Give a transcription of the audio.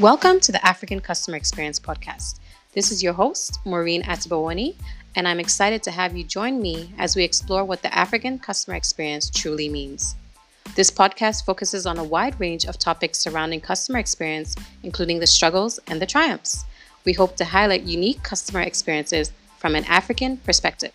Welcome to the African Customer Experience Podcast. This is your host, Maureen Atebawone, and I'm excited to have you join me as we explore what the African customer experience truly means. This podcast focuses on a wide range of topics surrounding customer experience, including the struggles and the triumphs. We hope to highlight unique customer experiences from an African perspective.